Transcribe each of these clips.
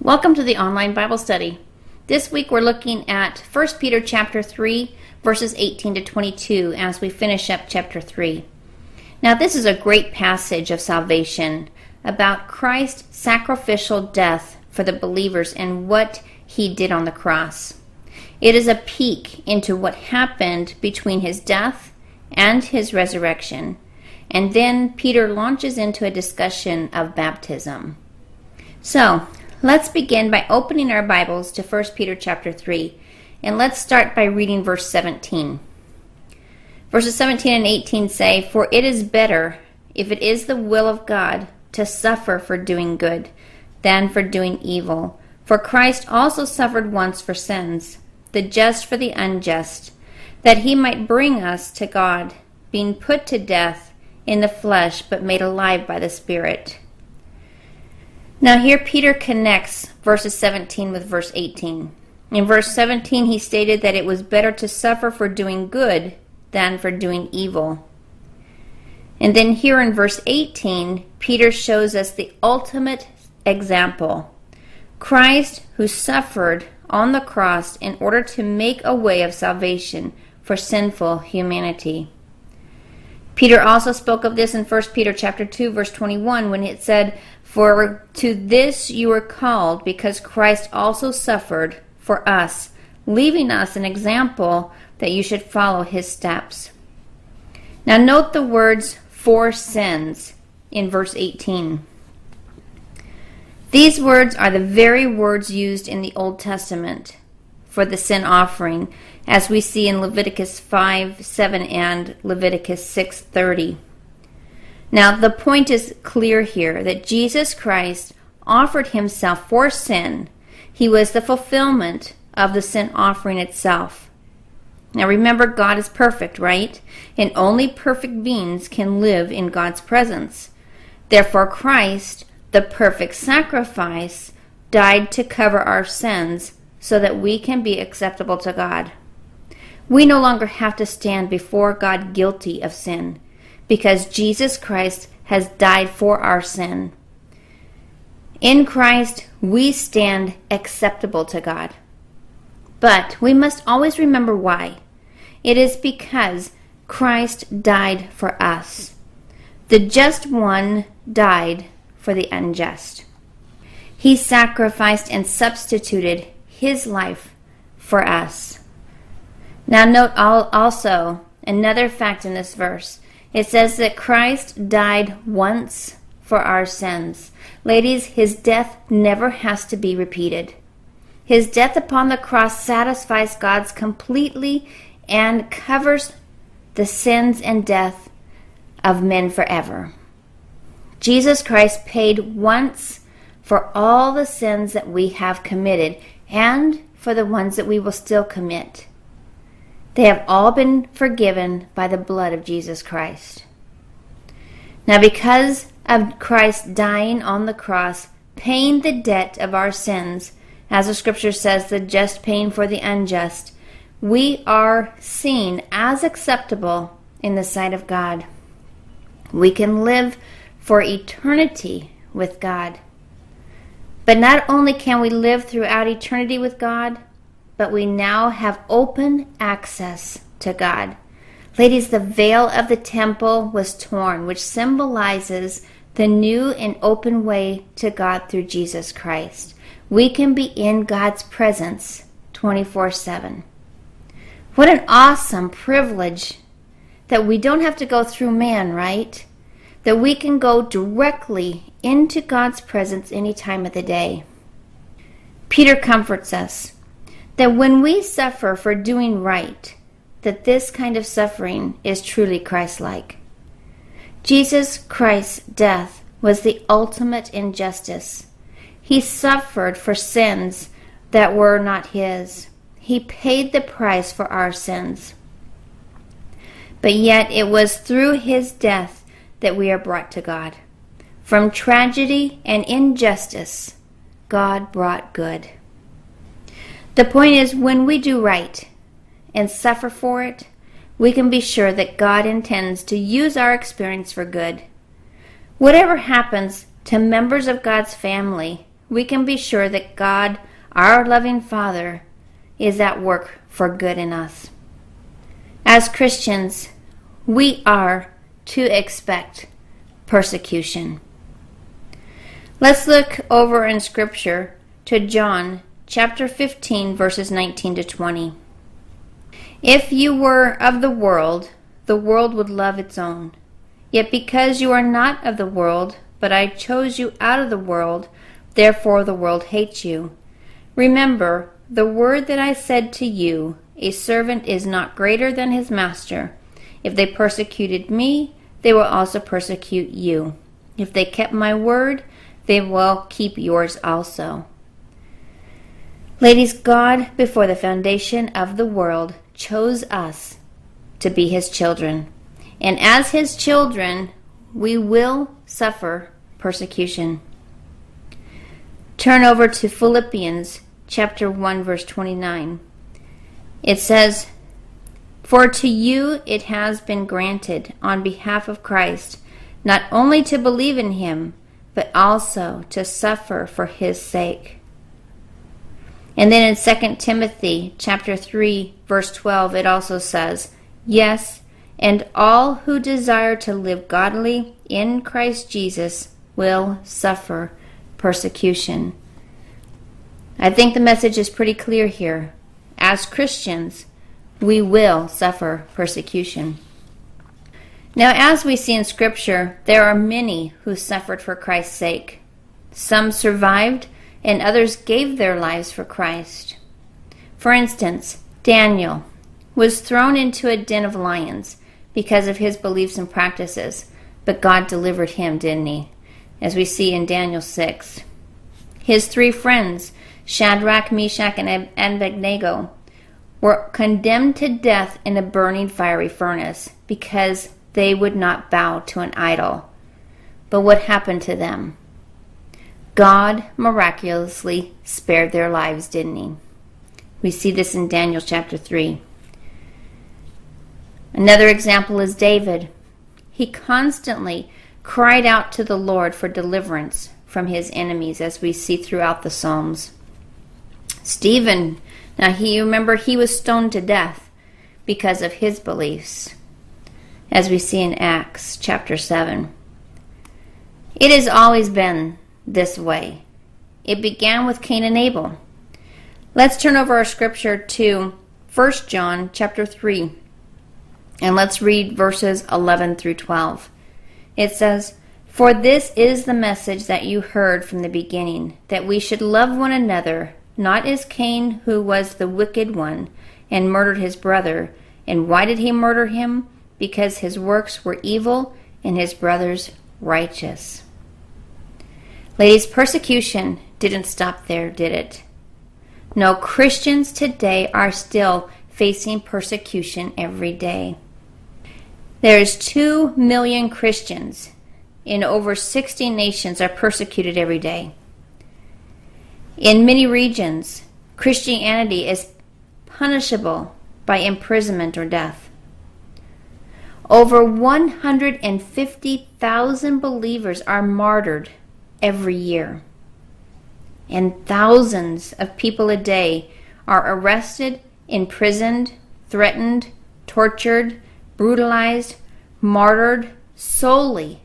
Welcome to the online Bible study. This week we're looking at 1 Peter chapter 3 verses 18 to 22 as we finish up chapter 3. Now this is a great passage of salvation about Christ's sacrificial death for the believers and what he did on the cross. It is a peek into what happened between his death and his resurrection. And then Peter launches into a discussion of baptism. So, let's begin by opening our Bibles to 1 Peter chapter 3. And let's start by reading verse 17. Verses 17 and 18 say, For it is better, if it is the will of God, to suffer for doing good than for doing evil. For Christ also suffered once for sins, the just for the unjust, that he might bring us to God, being put to death in the flesh, but made alive by the Spirit. Now, here Peter connects verses 17 with verse 18. In verse 17, he stated that it was better to suffer for doing good than for doing evil. And then here in verse 18, Peter shows us the ultimate example Christ, who suffered on the cross in order to make a way of salvation for sinful humanity. Peter also spoke of this in 1 Peter chapter 2 verse 21 when it said, "For to this you were called because Christ also suffered for us, leaving us an example that you should follow his steps." Now note the words for sins in verse 18. These words are the very words used in the Old Testament for the sin offering, as we see in Leviticus 5 7 and Leviticus 6 30. Now, the point is clear here that Jesus Christ offered himself for sin. He was the fulfillment of the sin offering itself. Now, remember, God is perfect, right? And only perfect beings can live in God's presence. Therefore, Christ the perfect sacrifice, died to cover our sins so that we can be acceptable to God. We no longer have to stand before God guilty of sin because Jesus Christ has died for our sin. In Christ, we stand acceptable to God. But we must always remember why. It is because Christ died for us. The just one died for the unjust. He sacrificed and substituted his life for us. Now, note also another fact in this verse. It says that Christ died once for our sins. Ladies, his death never has to be repeated. His death upon the cross satisfies God's completely and covers the sins and death of men forever. Jesus Christ paid once for all the sins that we have committed and for the ones that we will still commit. They have all been forgiven by the blood of Jesus Christ. Now, because of Christ dying on the cross, paying the debt of our sins, as the scripture says, the just paying for the unjust, we are seen as acceptable in the sight of God. We can live for eternity with God. But not only can we live throughout eternity with God, but we now have open access to God. Ladies, the veil of the temple was torn, which symbolizes the new and open way to God through Jesus Christ. We can be in God's presence 24 7. What an awesome privilege that we don't have to go through man, right? that we can go directly into God's presence any time of the day. Peter comforts us that when we suffer for doing right, that this kind of suffering is truly Christ-like. Jesus Christ's death was the ultimate injustice. He suffered for sins that were not his. He paid the price for our sins. But yet it was through his death that we are brought to God. From tragedy and injustice, God brought good. The point is, when we do right and suffer for it, we can be sure that God intends to use our experience for good. Whatever happens to members of God's family we can be sure that God, our loving Father, is at work for good in us. As Christians, we are to expect persecution. Let's look over in Scripture to John chapter 15, verses 19 to 20. If you were of the world, the world would love its own. Yet because you are not of the world, but I chose you out of the world, therefore the world hates you. Remember the word that I said to you A servant is not greater than his master. If they persecuted me, they will also persecute you. If they kept my word, they will keep yours also. Ladies, God, before the foundation of the world, chose us to be his children. And as his children, we will suffer persecution. Turn over to Philippians chapter 1 verse 29. It says, "For to you it has been granted on behalf of Christ not only to believe in him, but also to suffer for his sake." And then in 2 Timothy chapter 3 verse 12 it also says, "Yes, and all who desire to live godly in Christ Jesus will suffer persecution." I think the message is pretty clear here. As Christians, we will suffer persecution. Now, as we see in Scripture, there are many who suffered for Christ's sake. Some survived and others gave their lives for Christ. For instance, Daniel was thrown into a den of lions because of his beliefs and practices, but God delivered him, didn't he? As we see in Daniel 6. His three friends, Shadrach, Meshach, and Abednego, were condemned to death in a burning fiery furnace because they would not bow to an idol. But what happened to them? God miraculously spared their lives, didn't he? We see this in Daniel chapter 3. Another example is David. He constantly cried out to the Lord for deliverance from his enemies, as we see throughout the Psalms. Stephen, now he remember he was stoned to death because of his beliefs, as we see in Acts chapter 7. It has always been this way. It began with Cain and Abel. Let's turn over our scripture to 1 John chapter 3 and let's read verses 11 through 12. It says, For this is the message that you heard from the beginning, that we should love one another, not as Cain, who was the wicked one, and murdered his brother. And why did he murder him? Because his works were evil and his brother's righteous. Ladies, persecution didn't stop there, did it? No, Christians today are still facing persecution every day. There's 2 million Christians in over 60 nations are persecuted every day. In many regions, Christianity is punishable by imprisonment or death. Over 150,000 believers are martyred every year. And thousands of people a day are arrested, imprisoned, threatened, tortured, brutalized, martyred solely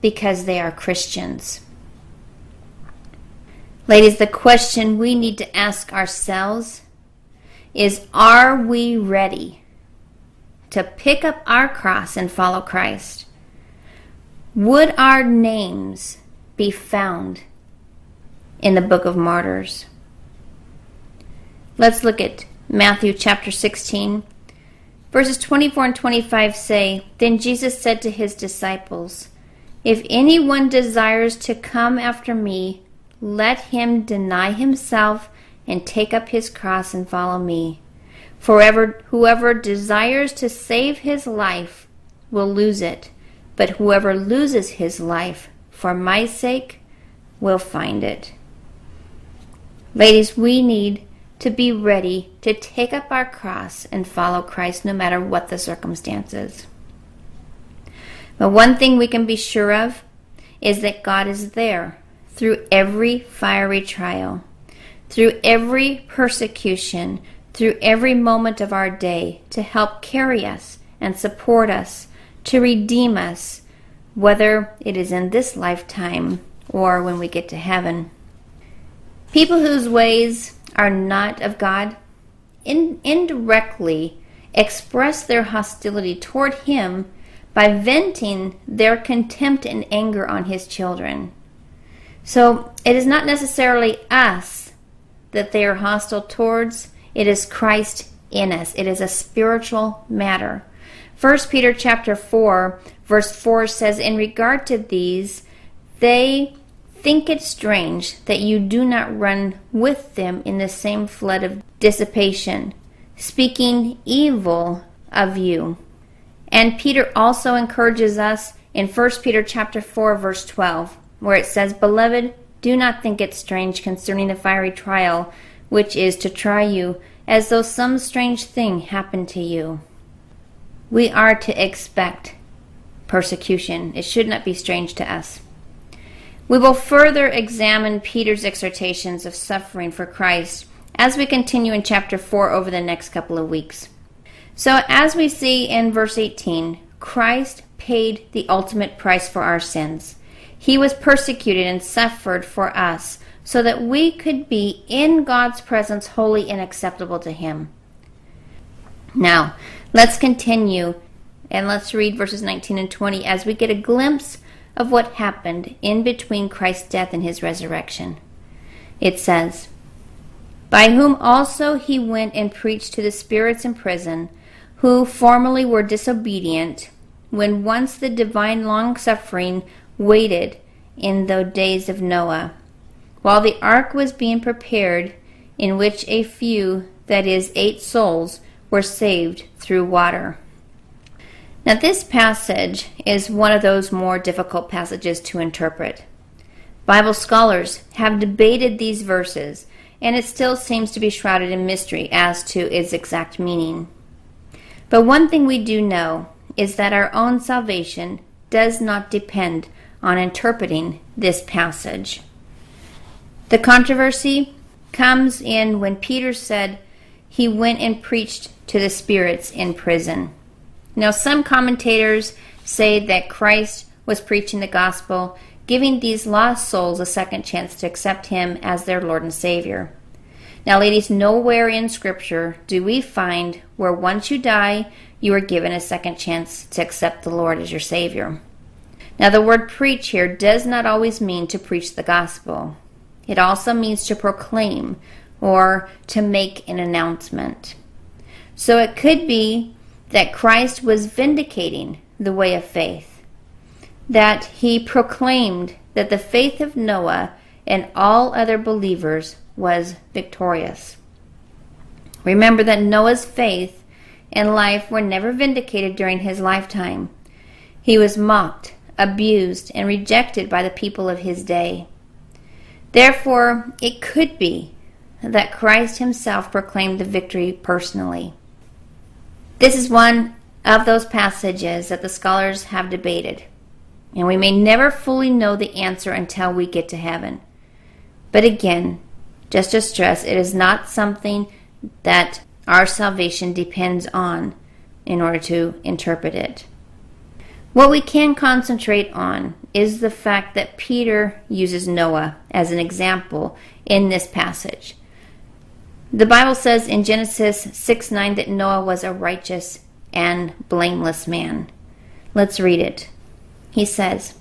because they are Christians. Ladies, the question we need to ask ourselves is Are we ready to pick up our cross and follow Christ? Would our names be found in the book of martyrs. Let's look at Matthew chapter 16. Verses 24 and 25 say Then Jesus said to his disciples, If anyone desires to come after me, let him deny himself and take up his cross and follow me. For whoever desires to save his life will lose it, but whoever loses his life for my sake, will find it. Ladies, we need to be ready to take up our cross and follow Christ no matter what the circumstances. But one thing we can be sure of is that God is there through every fiery trial, through every persecution, through every moment of our day to help carry us and support us, to redeem us, whether it is in this lifetime or when we get to heaven. People whose ways are not of God in, indirectly express their hostility toward Him by venting their contempt and anger on His children. So it is not necessarily us that they are hostile towards, it is Christ in us. It is a spiritual matter. 1 Peter chapter 4 verse 4 says in regard to these they think it strange that you do not run with them in the same flood of dissipation speaking evil of you. And Peter also encourages us in 1 Peter chapter 4 verse 12 where it says beloved do not think it strange concerning the fiery trial which is to try you as though some strange thing happened to you. We are to expect persecution. It should not be strange to us. We will further examine Peter's exhortations of suffering for Christ as we continue in chapter 4 over the next couple of weeks. So, as we see in verse 18, Christ paid the ultimate price for our sins. He was persecuted and suffered for us so that we could be in God's presence holy and acceptable to Him. Now, let's continue and let's read verses 19 and 20 as we get a glimpse of what happened in between Christ's death and His resurrection. It says, By whom also He went and preached to the spirits in prison, who formerly were disobedient, when once the divine long suffering waited in the days of Noah while the ark was being prepared, in which a few, that is, eight souls, were saved through water. Now, this passage is one of those more difficult passages to interpret. Bible scholars have debated these verses, and it still seems to be shrouded in mystery as to its exact meaning. But one thing we do know is that our own salvation does not depend on interpreting this passage. The controversy comes in when Peter said he went and preached to the spirits in prison. Now, some commentators say that Christ was preaching the gospel, giving these lost souls a second chance to accept him as their Lord and Savior. Now, ladies, nowhere in Scripture do we find where once you die, you are given a second chance to accept the Lord as your Savior. Now, the word preach here does not always mean to preach the gospel. It also means to proclaim or to make an announcement. So it could be that Christ was vindicating the way of faith, that he proclaimed that the faith of Noah and all other believers was victorious. Remember that Noah's faith and life were never vindicated during his lifetime. He was mocked, abused, and rejected by the people of his day. Therefore, it could be that Christ himself proclaimed the victory personally. This is one of those passages that the scholars have debated, and we may never fully know the answer until we get to heaven. But again, just to stress, it is not something that our salvation depends on in order to interpret it. What we can concentrate on is the fact that Peter uses Noah as an example in this passage. The Bible says in Genesis 6 9 that Noah was a righteous and blameless man. Let's read it. He says,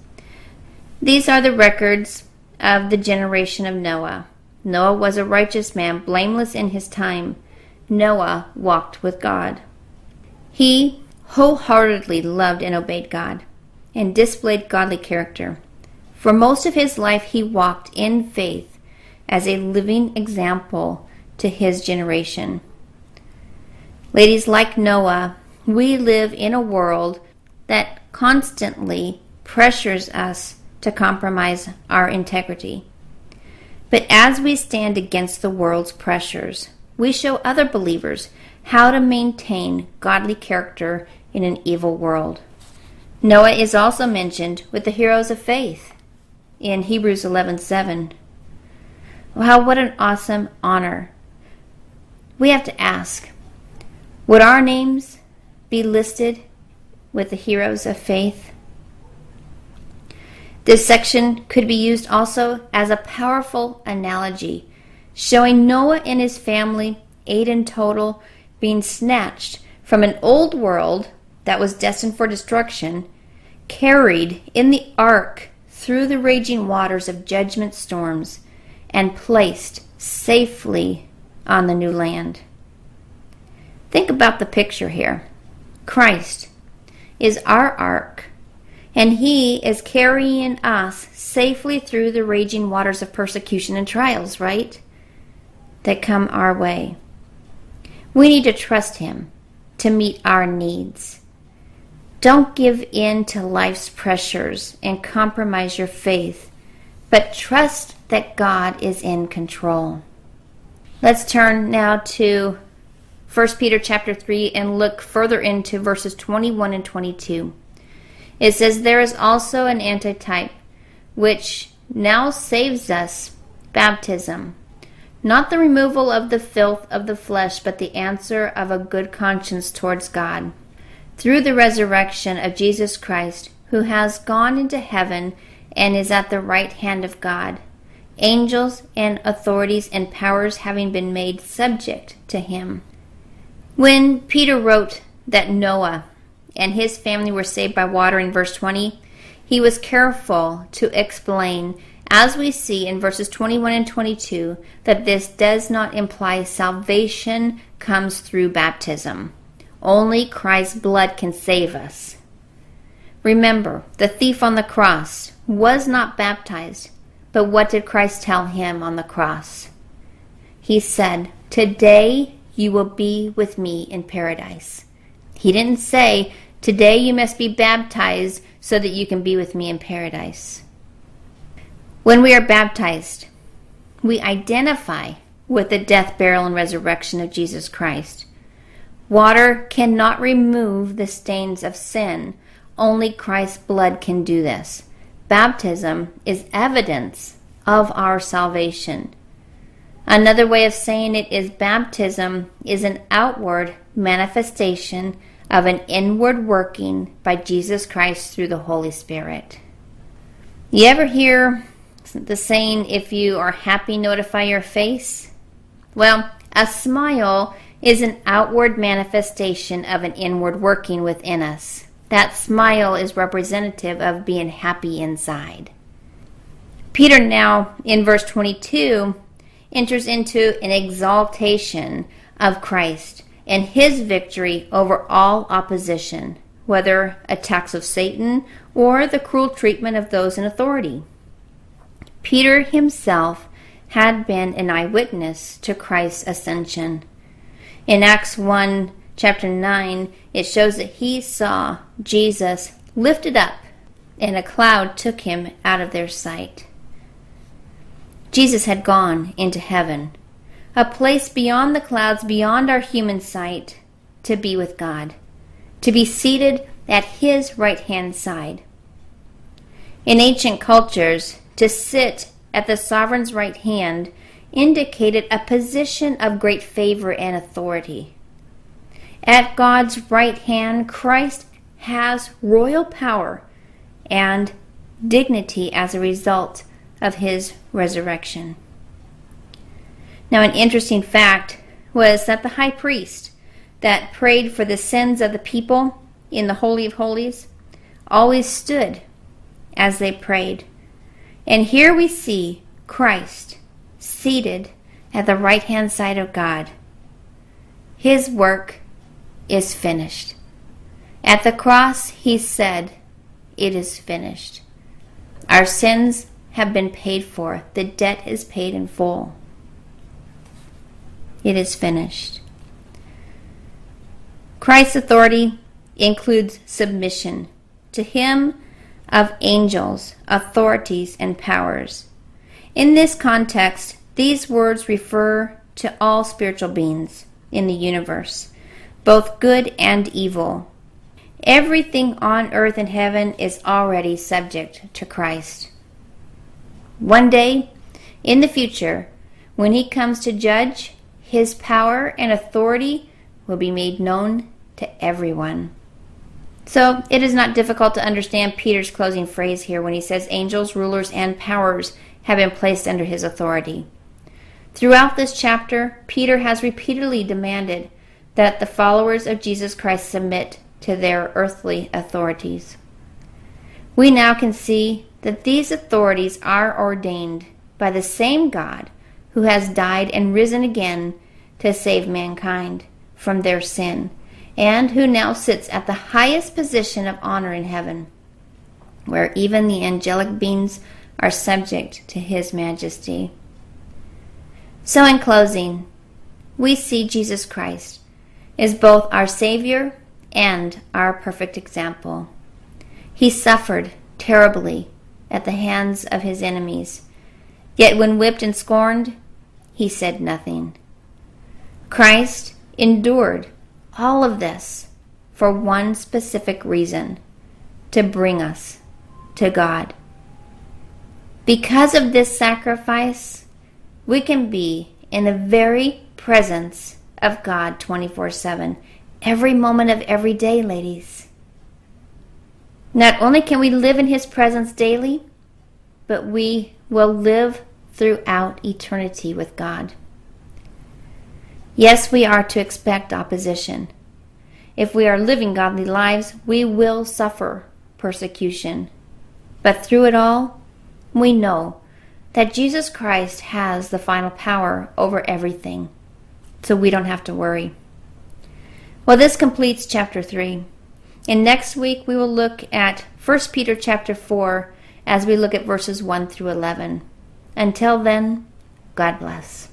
These are the records of the generation of Noah. Noah was a righteous man, blameless in his time. Noah walked with God. He wholeheartedly loved and obeyed God and displayed godly character. For most of his life, he walked in faith as a living example to his generation. Ladies, like Noah, we live in a world that constantly pressures us to compromise our integrity. But as we stand against the world's pressures, we show other believers how to maintain godly character in an evil world. Noah is also mentioned with the heroes of faith. in Hebrews 11:7. Wow, what an awesome honor. We have to ask, would our names be listed with the heroes of faith? This section could be used also as a powerful analogy, showing Noah and his family, eight in total, being snatched from an old world that was destined for destruction, carried in the ark through the raging waters of judgment storms, and placed safely on the new land. Think about the picture here. Christ is our ark and He is carrying us safely through the raging waters of persecution and trials, right? That come our way. We need to trust Him to meet our needs. Don't give in to life's pressures and compromise your faith, but trust that God is in control. Let's turn now to 1 Peter chapter 3 and look further into verses 21 and 22. It says, There is also an antitype, which now saves us baptism. Not the removal of the filth of the flesh, but the answer of a good conscience towards God. Through the resurrection of Jesus Christ, who has gone into heaven and is at the right hand of God, angels and authorities and powers having been made subject to him. When Peter wrote that Noah and his family were saved by water in verse 20, he was careful to explain, as we see in verses 21 and 22, that this does not imply salvation comes through baptism. Only Christ's blood can save us. Remember, the thief on the cross was not baptized, but what did Christ tell him on the cross? He said, Today you will be with me in paradise. He didn't say, Today you must be baptized so that you can be with me in paradise. When we are baptized, we identify with the death, burial, and resurrection of Jesus Christ. Water cannot remove the stains of sin. Only Christ's blood can do this. Baptism is evidence of our salvation. Another way of saying it is baptism is an outward manifestation of an inward working by Jesus Christ through the Holy Spirit. You ever hear the saying, if you are happy, notify your face? Well, a smile is an outward manifestation of an inward working within us. That smile is representative of being happy inside. Peter now, in verse 22, enters into an exaltation of Christ and his victory over all opposition, whether attacks of Satan or the cruel treatment of those in authority. Peter himself had been an eyewitness to Christ's ascension. In Acts 1, chapter 9, it shows that he saw Jesus lifted up, and a cloud took him out of their sight. Jesus had gone into heaven a place beyond the clouds, beyond our human sight, to be with God, to be seated at His right hand side. In ancient cultures, to sit at the sovereign's right hand indicated a position of great favor and authority. At God's right hand, Christ has royal power and dignity as a result of his resurrection. Now, an interesting fact was that the high priest that prayed for the sins of the people in the Holy of Holies always stood as they prayed. And here we see Christ seated at the right hand side of God. His work is finished. At the cross, he said, It is finished. Our sins have been paid for, the debt is paid in full. It is finished. Christ's authority includes submission to Him of angels, authorities, and powers. In this context, these words refer to all spiritual beings in the universe, both good and evil. Everything on earth and heaven is already subject to Christ. One day, in the future, when he comes to judge, his power and authority will be made known to everyone. So it is not difficult to understand Peter's closing phrase here when he says angels, rulers, and powers have been placed under his authority. Throughout this chapter, Peter has repeatedly demanded that the followers of Jesus Christ submit to their earthly authorities. We now can see that these authorities are ordained by the same God who has died and risen again to save mankind from their sin, and who now sits at the highest position of honor in heaven, where even the angelic beings are subject to his majesty. So, in closing, we see Jesus Christ is both our Savior and our perfect example. He suffered terribly at the hands of his enemies, yet when whipped and scorned, he said nothing. Christ endured all of this for one specific reason to bring us to God. Because of this sacrifice, we can be in the very presence of God 24 7, every moment of every day, ladies. Not only can we live in His presence daily, but we will live throughout eternity with God. Yes, we are to expect opposition. If we are living godly lives, we will suffer persecution. But through it all, we know that Jesus Christ has the final power over everything, so we don't have to worry. Well, this completes chapter 3. And next week we will look at 1 Peter chapter 4 as we look at verses 1 through 11. Until then, God bless.